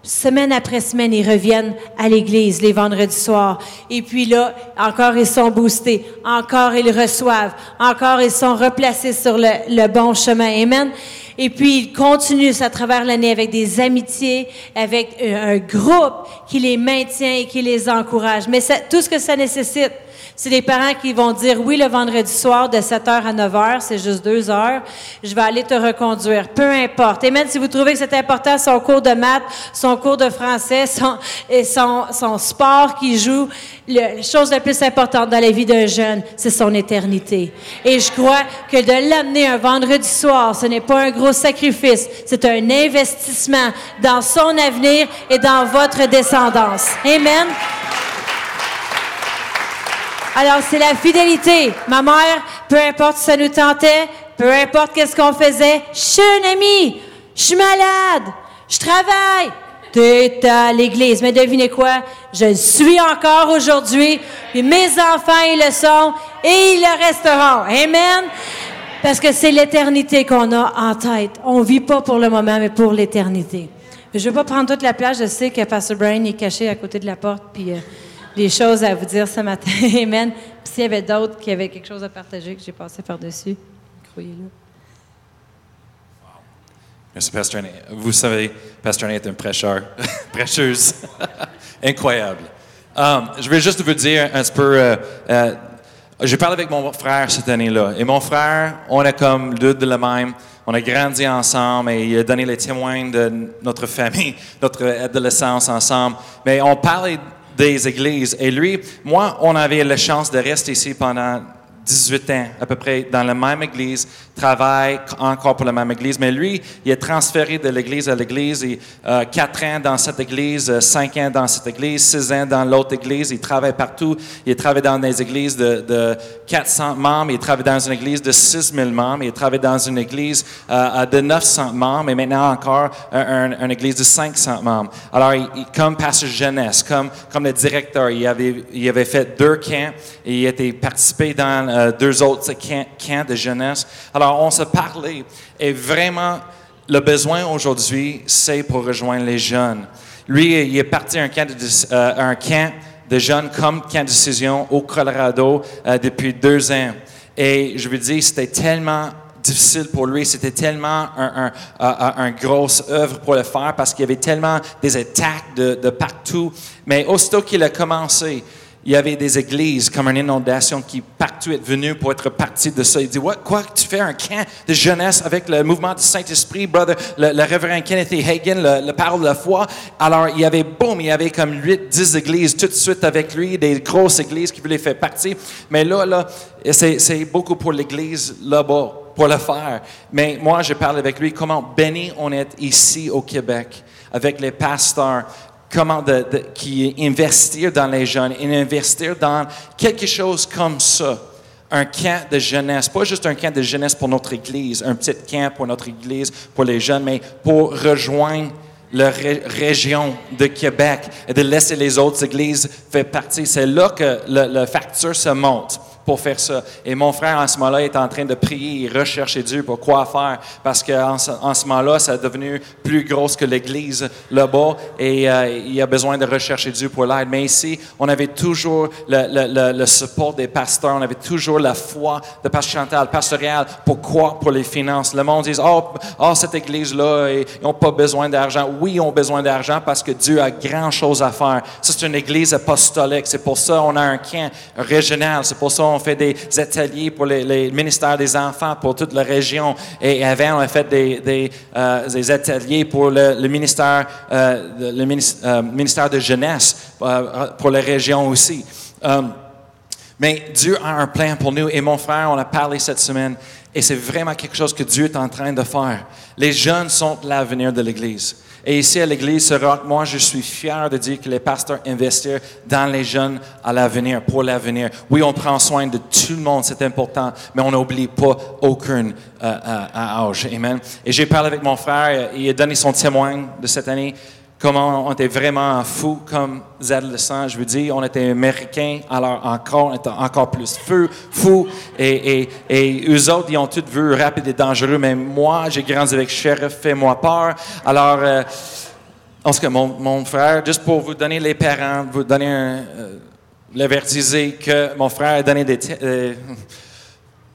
Semaine après semaine, ils reviennent à l'église les vendredis soirs. Et puis là, encore ils sont boostés. Encore ils reçoivent. Encore ils sont replacés sur le, bon chemin. Amen. Et puis ils continuent à travers l'année avec des amitiés, avec euh, un groupe qui les maintient et qui les encourage. Mais tout ce que ça nécessite, c'est des parents qui vont dire oui le vendredi soir de 7h à 9h, c'est juste deux heures, je vais aller te reconduire. Peu importe. Et même si vous trouvez que c'est important, son cours de maths, son cours de français, son, et son, son sport qu'il joue, la chose la plus importante dans la vie d'un jeune, c'est son éternité. Et je crois que de l'amener un vendredi soir, ce n'est pas un gros sacrifice, c'est un investissement dans son avenir et dans votre descendance. Amen. Alors, c'est la fidélité. Ma mère, peu importe si ça nous tentait, peu importe qu'est-ce qu'on faisait, je suis un ami, je suis malade, je travaille. T'es à l'église. Mais devinez quoi? Je suis encore aujourd'hui. Puis mes enfants, ils le sont et ils le resteront. Amen. Parce que c'est l'éternité qu'on a en tête. On vit pas pour le moment, mais pour l'éternité. Je ne vais pas prendre toute la place. Je sais que Pastor Brian est caché à côté de la porte, puis euh, des choses à vous dire ce matin. Amen. Puis s'il y avait d'autres qui avaient quelque chose à partager, que j'ai passé par-dessus, croyez-le. Merci, Annie. Vous savez, Annie est un prêcheur, prêcheuse. Incroyable. Um, je vais juste vous dire un peu. Euh, euh, j'ai parlé avec mon frère cette année-là. Et mon frère, on est comme deux de la même. On a grandi ensemble et il a donné les témoins de notre famille, notre adolescence ensemble. Mais on parlait des églises. Et lui, moi, on avait la chance de rester ici pendant 18 ans, à peu près, dans la même église, travaille encore pour la même église. Mais lui, il est transféré de l'église à l'église. Et, euh, 4 ans dans cette église, 5 ans dans cette église, 6 ans dans l'autre église. Il travaille partout. Il travaille dans des églises de, de 400 membres. Il travaille dans une église de 6000 membres. Il travaille dans une église euh, de 900 membres. Et maintenant encore, un, une église de 500 membres. Alors, comme pasteur jeunesse, comme, comme le directeur, il avait, il avait fait deux camps. Et il était participé dans euh, deux autres camps, camps de jeunesse. Alors, on se parlait et vraiment, le besoin aujourd'hui, c'est pour rejoindre les jeunes. Lui, il est parti à un camp de, euh, jeunes comme camp de décision au Colorado euh, depuis deux ans. Et je veux dire, c'était tellement difficile pour lui. C'était tellement un, grosse œuvre pour le faire parce qu'il y avait tellement des attaques de, de partout. Mais aussitôt qu'il a commencé, il y avait des églises comme une inondation qui partout est venue pour être partie de ça. Il dit, What, quoi, tu fais un camp de jeunesse avec le mouvement du Saint-Esprit, brother, le, le révérend Kenneth Hagen, le, le, parole de la foi. Alors, il y avait, boum, il y avait comme 8, 10 églises tout de suite avec lui, des grosses églises qui voulaient faire partie. Mais là, là, c'est beaucoup pour l'église là-bas pour le faire. Mais moi, je parle avec lui comment béni on est ici au Québec avec les pasteurs, comment de, de, qui investir dans les jeunes et investir dans quelque chose comme ça. Un camp de jeunesse, pas juste un camp de jeunesse pour notre Église, un petit camp pour notre Église, pour les jeunes, mais pour rejoindre la ré région de Québec et de laisser les autres églises faire partie. C'est là que le, le facture se monte pour faire ça. Et mon frère, en ce moment-là, est en train de prier et rechercher Dieu pour quoi faire, parce qu'en ce, en ce moment-là, ça est devenu plus gros que l'Église là-bas, et euh, il a besoin de rechercher Dieu pour l'aide. Mais ici, on avait toujours le, le, le, support des pasteurs, on avait toujours la foi de Pasteur Chantal, Pasteur Réal, pourquoi pour les finances. Le monde dit, oh, oh cette Église-là, ils n'ont pas besoin d'argent. Oui, ils ont besoin d'argent parce que Dieu a grand chose à faire. Ça, c'est une Église apostolique. C'est pour ça qu'on a un camp régional. C'est pour ça on fait des ateliers pour les, ministères des enfants pour toute la région. Et avant, on a fait des, des, euh, ateliers pour le, ministère, euh, le euh, ministère de jeunesse pour la région aussi. mais Dieu a un plan pour nous. Et mon frère, on a parlé cette semaine. Et c'est vraiment quelque chose que Dieu est en train de faire. Les jeunes sont l'avenir de l'Église. Et ici à l'Église Rock, moi, je suis fier de dire que les pasteurs investissent dans les jeunes à l'avenir, pour l'avenir. Oui, on prend soin de tout le monde, c'est important, mais on n'oublie pas aucun euh, âge. Amen. Et j'ai parlé avec mon frère, il a donné son témoin de cette année comment on était vraiment fous comme adolescents. Je veux dire, on était américains, alors encore, on était encore plus fou, fous. Et, et, et eux autres, ils ont tout vu rapide et dangereux, mais moi, j'ai grandi avec Sheriff, fais-moi peur. Alors, euh, en cas, mon, mon, frère, juste pour vous donner les parents, vous donner un, euh, l'avertiser que mon frère a donné des... Euh,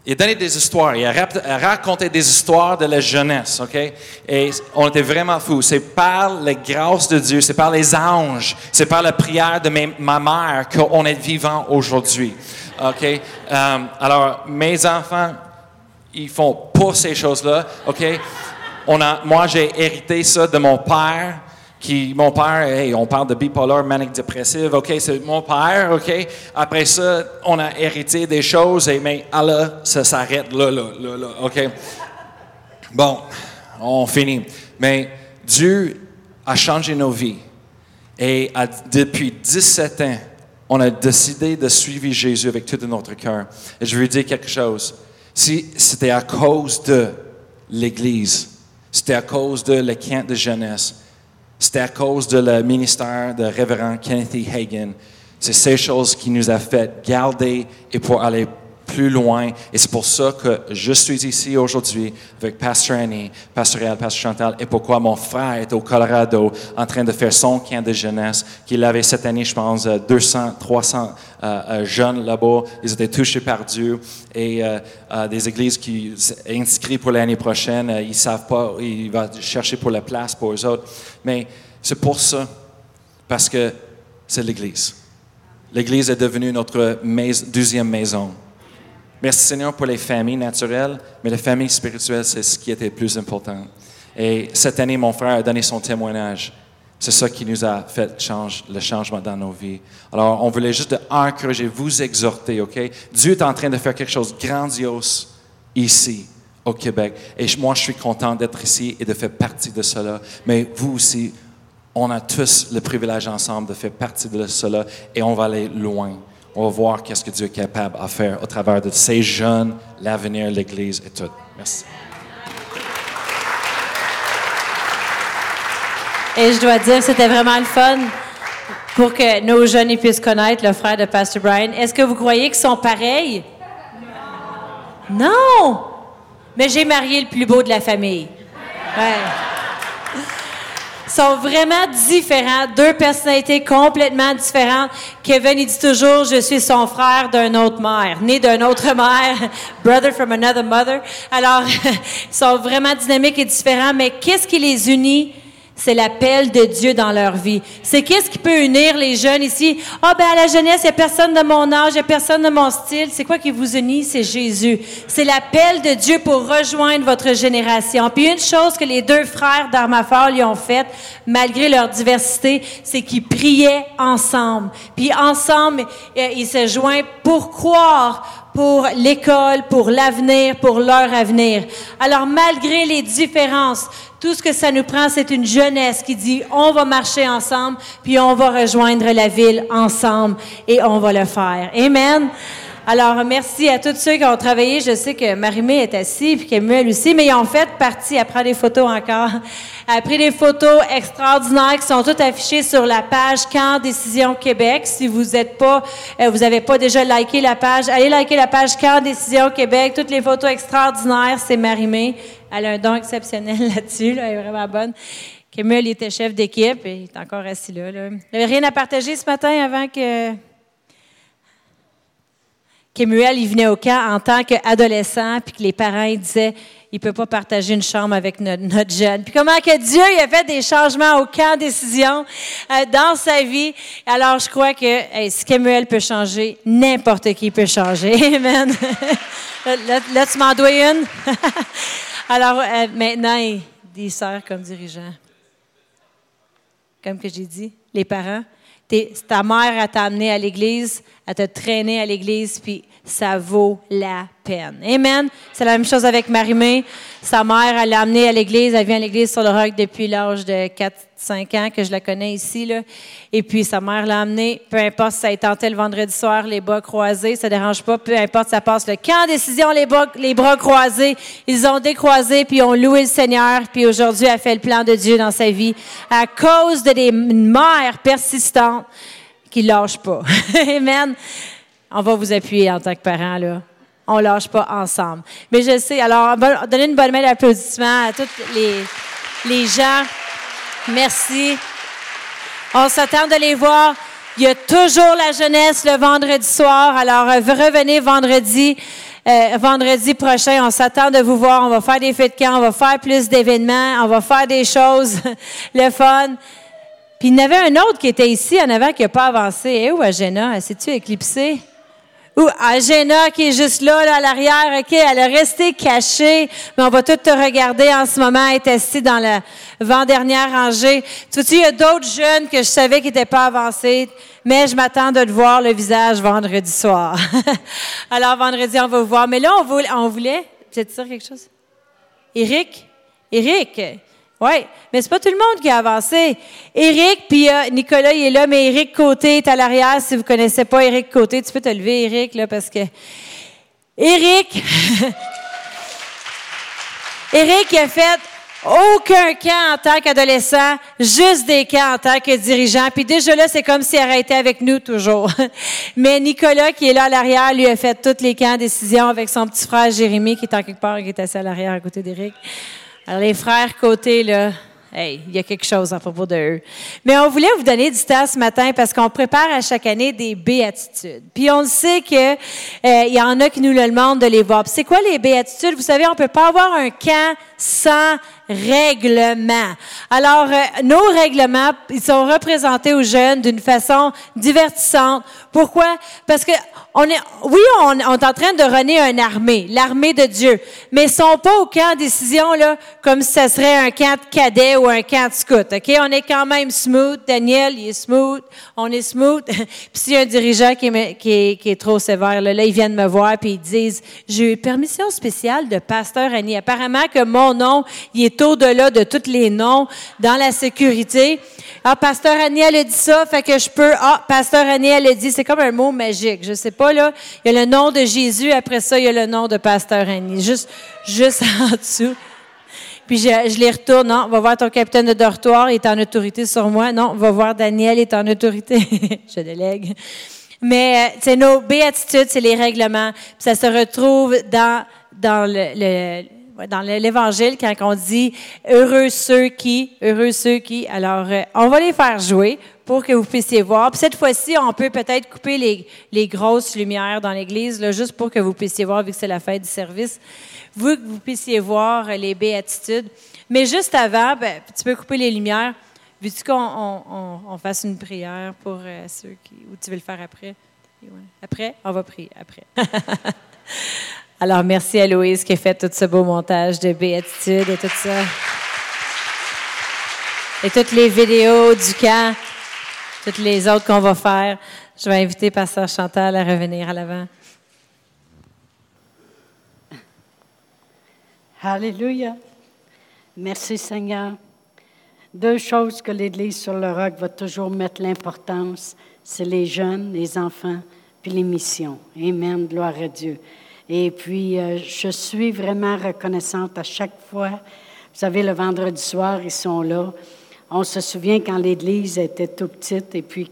il donné des histoires, il a raconté des histoires de la jeunesse, OK? Et on était vraiment fous. C'est par la grâce de Dieu, c'est par les anges, c'est par la prière de ma mère qu'on est vivant aujourd'hui, OK? Um, alors, mes enfants, ils font pas ces choses-là, OK? Moi, j'ai hérité ça de mon père qui, mon père, on parle de bipolar, manic dépressive, OK, c'est mon père, OK. Après ça, on a hérité des choses, et, mais Allah, ça s'arrête là, là, là, là, OK. Bon, on finit. Mais Dieu a changé nos vies. Et depuis 17 ans, on a décidé de suivre Jésus avec tout notre cœur. Et je veux dire quelque chose. Si c'était à cause de l'Église, c'était à cause de le camp de jeunesse, c'était à cause de le ministère de révérend Kenneth. Hagan, c'est ces choses qui nous a fait garder et pour aller plus loin. Et c'est pour ça que je suis ici aujourd'hui avec Pastor Annie, Pastor Réal, Pastor Chantal, et pourquoi mon frère est au Colorado en train de faire son camp de jeunesse, qu'il avait cette année, je pense, 200, 300 euh, euh, jeunes là-bas. Ils étaient touchés par Dieu. Et euh, euh, des églises qui inscrites pour l'année prochaine, euh, ils ne savent pas, ils vont chercher pour la place pour eux autres. Mais c'est pour ça, parce que c'est l'Église. L'Église est devenue notre deuxième maison. Merci Seigneur pour les familles naturelles, mais les familles spirituelles, c'est ce qui était le plus important. Et cette année, mon frère a donné son témoignage. C'est ça qui nous a fait le changement dans nos vies. Alors, on voulait juste encourager, vous exhorter, OK? Dieu est en train de faire quelque chose de grandiose ici, au Québec. Et moi, je suis content d'être ici et de faire partie de cela. Mais vous aussi, on a tous le privilège ensemble de faire partie de cela et on va aller loin. On va voir qu'est-ce que Dieu est capable de faire au travers de ces jeunes, l'avenir, l'Église et tout. Merci. Et je dois dire, c'était vraiment le fun pour que nos jeunes puissent connaître le frère de Pastor Brian. Est-ce que vous croyez qu'ils sont pareils? Non! Mais j'ai marié le plus beau de la famille. Ouais. Sont vraiment différents, deux personnalités complètement différentes. Kevin, il dit toujours, je suis son frère d'une autre mère, né d'une autre mère, brother from another mother. Alors, ils sont vraiment dynamiques et différents, mais qu'est-ce qui les unit? C'est l'appel de Dieu dans leur vie. C'est qu'est-ce qui peut unir les jeunes ici? Ah, ben, à la jeunesse, il n'y a personne de mon âge, il n'y a personne de mon style. C'est quoi qui vous unit? C'est Jésus. C'est l'appel de Dieu pour rejoindre votre génération. Puis une chose que les deux frères d'Armafort lui ont faite, malgré leur diversité, c'est qu'ils priaient ensemble. Puis ensemble, euh, ils se joignent pour croire pour l'école, pour l'avenir, pour leur avenir. Alors, malgré les différences, tout ce que ça nous prend, c'est une jeunesse qui dit, on va marcher ensemble, puis on va rejoindre la ville ensemble, et on va le faire. Amen. Alors, merci à tous ceux qui ont travaillé. Je sais que Marimé est assise, puis Kemuel aussi, mais ils ont fait partie, elle prend des photos encore. A pris des photos extraordinaires qui sont toutes affichées sur la page Camp Décision Québec. Si vous êtes pas, euh, vous n'avez pas déjà liké la page, allez liker la page Camp Décision Québec. Toutes les photos extraordinaires, c'est Marimé. Elle a un don exceptionnel là-dessus, là, elle est vraiment bonne. Kemuel était chef d'équipe et il est encore assis là. là. Il n'avait rien à partager ce matin avant que Kemuel, il venait au camp en tant qu'adolescent, puis que les parents ils disaient il ne peut pas partager une chambre avec notre, jeune. Puis comment que Dieu il a fait des changements au camp décision euh, dans sa vie. Alors, je crois que si Kemuel peut changer, n'importe qui peut changer. Amen. là, tu m'en dois une. Alors, euh, maintenant, il- des sœurs comme dirigeants. Comme que j'ai dit, les parents. Ta mère, t'a amené à l'église, elle t'a traîné à l'église, puis ça vaut la peine. Amen. C'est la même chose avec Marimé. Sa mère, elle l'a amenée à l'église. Elle vient à l'église sur le roc depuis l'âge de 4-5 ans que je la connais ici. Là. Et puis, sa mère l'a amenée. Peu importe si a tenté le vendredi soir, les bras croisés, ça ne dérange pas. Peu importe ça passe le camp décision, les bras, les bras croisés. Ils ont décroisé, puis ont loué le Seigneur. Puis aujourd'hui, elle fait le plan de Dieu dans sa vie à cause de des mères persistantes qui ne lâchent pas. Amen. On va vous appuyer en tant que parents, là. On ne lâche pas ensemble. Mais je sais, alors, donnez une bonne main d'applaudissement à tous les, les gens. Merci. On s'attend de les voir. Il y a toujours la jeunesse le vendredi soir. Alors, euh, revenez vendredi. euh, vendredi prochain, on s'attend de vous voir. On va faire des fêtes de camp, on va faire plus d'événements, on va faire des choses, le fun. Puis il y en avait un autre qui était ici en avant qui n'a pas avancé. Et où Agena? S'est-tu éclipsé? Ou Agena qui est juste là, là à l'arrière, OK, elle est restée cachée, mais on va tout te regarder en ce moment, elle est assise dans la vent-dernière rangée. Tu vois, il y a d'autres jeunes que je savais qui n'étaient pas avancés, mais je m'attends de te voir le visage vendredi soir. Alors, vendredi, on va vous voir. Mais là, on voulait, on voulait peut-être quelque chose? Éric? Éric? Oui, mais c'est pas tout le monde qui a avancé. Éric, puis euh, Nicolas, il est là, mais Éric Côté est à l'arrière. Si vous connaissez pas Éric Côté, tu peux te lever, Éric, là, parce que Éric, Éric a fait aucun camp en tant qu'adolescent, juste des camps en tant que dirigeant. Puis déjà là, c'est comme s'il aurait été avec nous toujours. Mais Nicolas, qui est là à l'arrière, lui a fait tous les camps décision avec son petit frère Jérémy, qui est en quelque part, qui est assis à l'arrière à côté d'Éric. Alors les frères côté, là, Hey, il y a quelque chose à propos de eux. Mais on voulait vous donner du temps ce matin parce qu'on prépare à chaque année des béatitudes. Puis on sait que euh, il y en a qui nous le demandent de les voir. C'est quoi les béatitudes? Vous savez, on peut pas avoir un camp sans règlement. Alors, euh, nos règlements, ils sont représentés aux jeunes d'une façon divertissante. Pourquoi? Parce que on est, oui, on, est en train de runner une armée, l'armée de Dieu, mais ils sont pas au camp décision, là, comme si ce serait un camp de cadet ou un camp scout, OK? On est quand même smooth. Daniel, il est smooth. On est smooth. puis s'il y a un dirigeant qui est, qui est, qui est trop sévère, là, là, ils viennent me voir puis ils disent, j'ai eu permission spéciale de Pasteur Annie. Apparemment que mon nom, il est au-delà de tous les noms dans la sécurité. Ah, Pasteur Annie, elle a dit ça, fait que je peux. Ah, Pasteur Annie, elle a dit, c'est comme un mot magique. Je sais pas, là. Il y a le nom de Jésus, après ça, il y a le nom de Pasteur Annie. Juste, juste en dessous. Puis je, les retourne. Non, va voir ton capitaine de dortoir, il est en autorité sur moi. Non, va voir Daniel, il est en autorité. je délègue. Mais c'est nos béatitudes, c'est les règlements. Puis ça se retrouve dans, dans le dans l'Évangile, quand on dit heureux ceux qui, heureux ceux qui. Alors, euh, on va les faire jouer pour que vous puissiez voir. Puis cette fois-ci, on peut peut-être couper les, grosses lumières dans l'Église, juste pour que vous puissiez voir, vu que c'est la fête du service, vous vous puissiez voir les béatitudes. Mais juste avant, ben, tu peux couper les lumières. Veux-tu qu'on on, on, fasse une prière pour euh, ceux qui. Ou tu veux le faire après? Après? On va prier après. Alors, merci à Louise qui a fait tout ce beau montage de béatitude et tout ça. Et toutes les vidéos du camp, toutes les autres qu'on va faire. Je vais inviter Pasteur Chantal à revenir à l'avant. Alléluia. Merci Seigneur. Deux choses que l'Église sur le roc va toujours mettre l'importance, c'est les jeunes, les enfants, puis les missions. Amen. Gloire à Dieu. Et puis, euh, je suis vraiment reconnaissante à chaque fois. Vous savez, le vendredi soir, ils sont là. On se souvient quand l'Église était tout petite et puis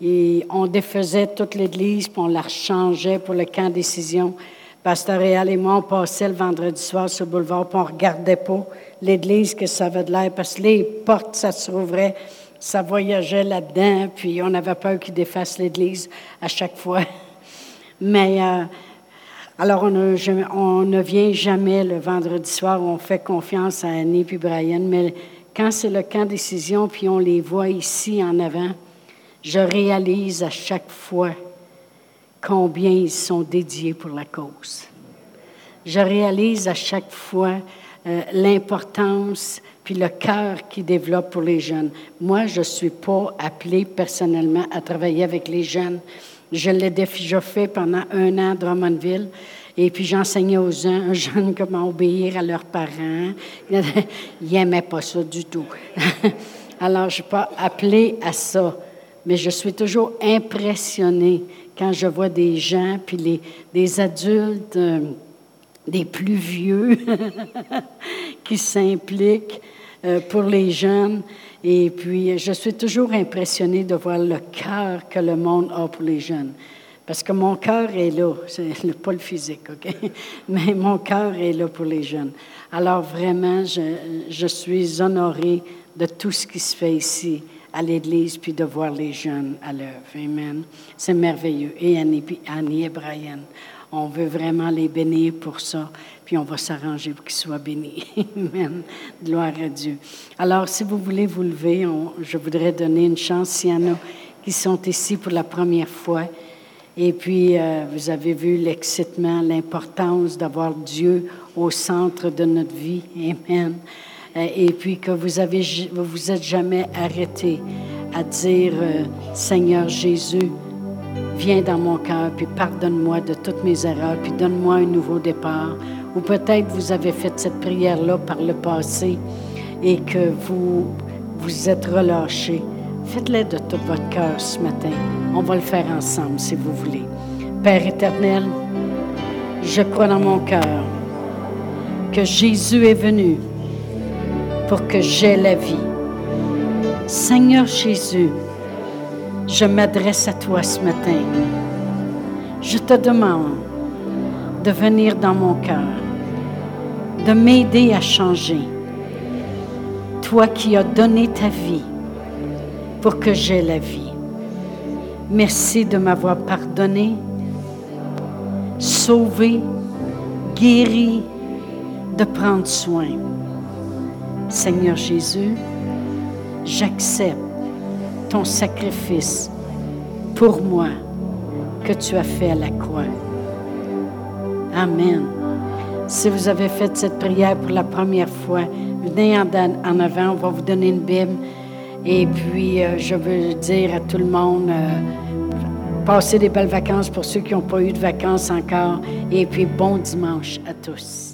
qu'on défaisait toute l'Église, puis on la rechangeait pour le camp décision. Pasteur Réal et moi, on passait le vendredi soir sur le boulevard, puis on regardait pas l'Église que ça avait de l'air, parce que les portes, ça s'ouvrait, ça voyageait là-dedans, puis on avait peur qu'ils défassent l'Église à chaque fois. Mais euh, alors, on ne, vient jamais le vendredi soir on fait confiance à Annie puis Brian, mais quand c'est le camp décision puis on les voit ici en avant, je réalise à chaque fois combien ils sont dédiés pour la cause. Je réalise à chaque fois euh, l'importance puis le cœur qu'ils développent pour les jeunes. Moi, je ne suis pas appelée personnellement à travailler avec les jeunes. Je l'ai déjà fait pendant un an à Drummondville. Et puis j'enseignais aux jeunes comment obéir à leurs parents. Ils n'aimaient pas ça du tout. Alors, je ne suis pas appelée à ça. Mais je suis toujours impressionnée quand je vois des gens, puis les, des adultes, euh, des plus vieux, qui s'impliquent euh, pour les jeunes. Et puis, je suis toujours impressionnée de voir le cœur que le monde a pour les jeunes. Parce que mon cœur est là, c'est pas le physique, OK? Mais mon cœur est là pour les jeunes. Alors vraiment, je, je suis honorée de tout ce qui se fait ici à l'Église, puis de voir les jeunes à l'œuvre. Amen. C'est merveilleux. Et Annie, Annie et Brian, on veut vraiment les bénir pour ça puis on va s'arranger pour qu'ils soient bénis. Amen. Gloire à Dieu. Alors, si vous voulez vous lever, je voudrais donner une chance s'il y en a qui sont ici pour la première fois. Et puis, euh, vous avez vu l'excitement, l'importance d'avoir Dieu au centre de notre vie. Amen. Euh, et puis que vous avez, vous vous êtes jamais arrêté à dire, euh, Seigneur Jésus, viens dans mon cœur, puis pardonne-moi de toutes mes erreurs, puis donne-moi un nouveau départ. Ou peut-être vous avez fait cette prière-là par le passé et que vous vous êtes relâché. Faites-le de tout votre cœur ce matin. On va le faire ensemble si vous voulez. Père éternel, Je crois dans mon cœur que Jésus est venu pour que j'aie la vie. Seigneur Jésus, je m'adresse à toi ce matin. Je te demande de venir dans mon cœur, de m'aider à changer. Toi qui as donné ta vie pour que j'aie la vie. Merci de m'avoir pardonné, sauvé, guéri, de prendre soin. Seigneur Jésus, j'accepte ton sacrifice pour moi que tu as fait à la croix. Amen. Si vous avez fait cette prière pour la première fois, venez en, en avant, on va vous donner une Bible. Et puis, euh, je veux dire à tout le monde, euh, passez des belles vacances pour ceux qui n'ont pas eu de vacances encore. Et puis, bon dimanche à tous.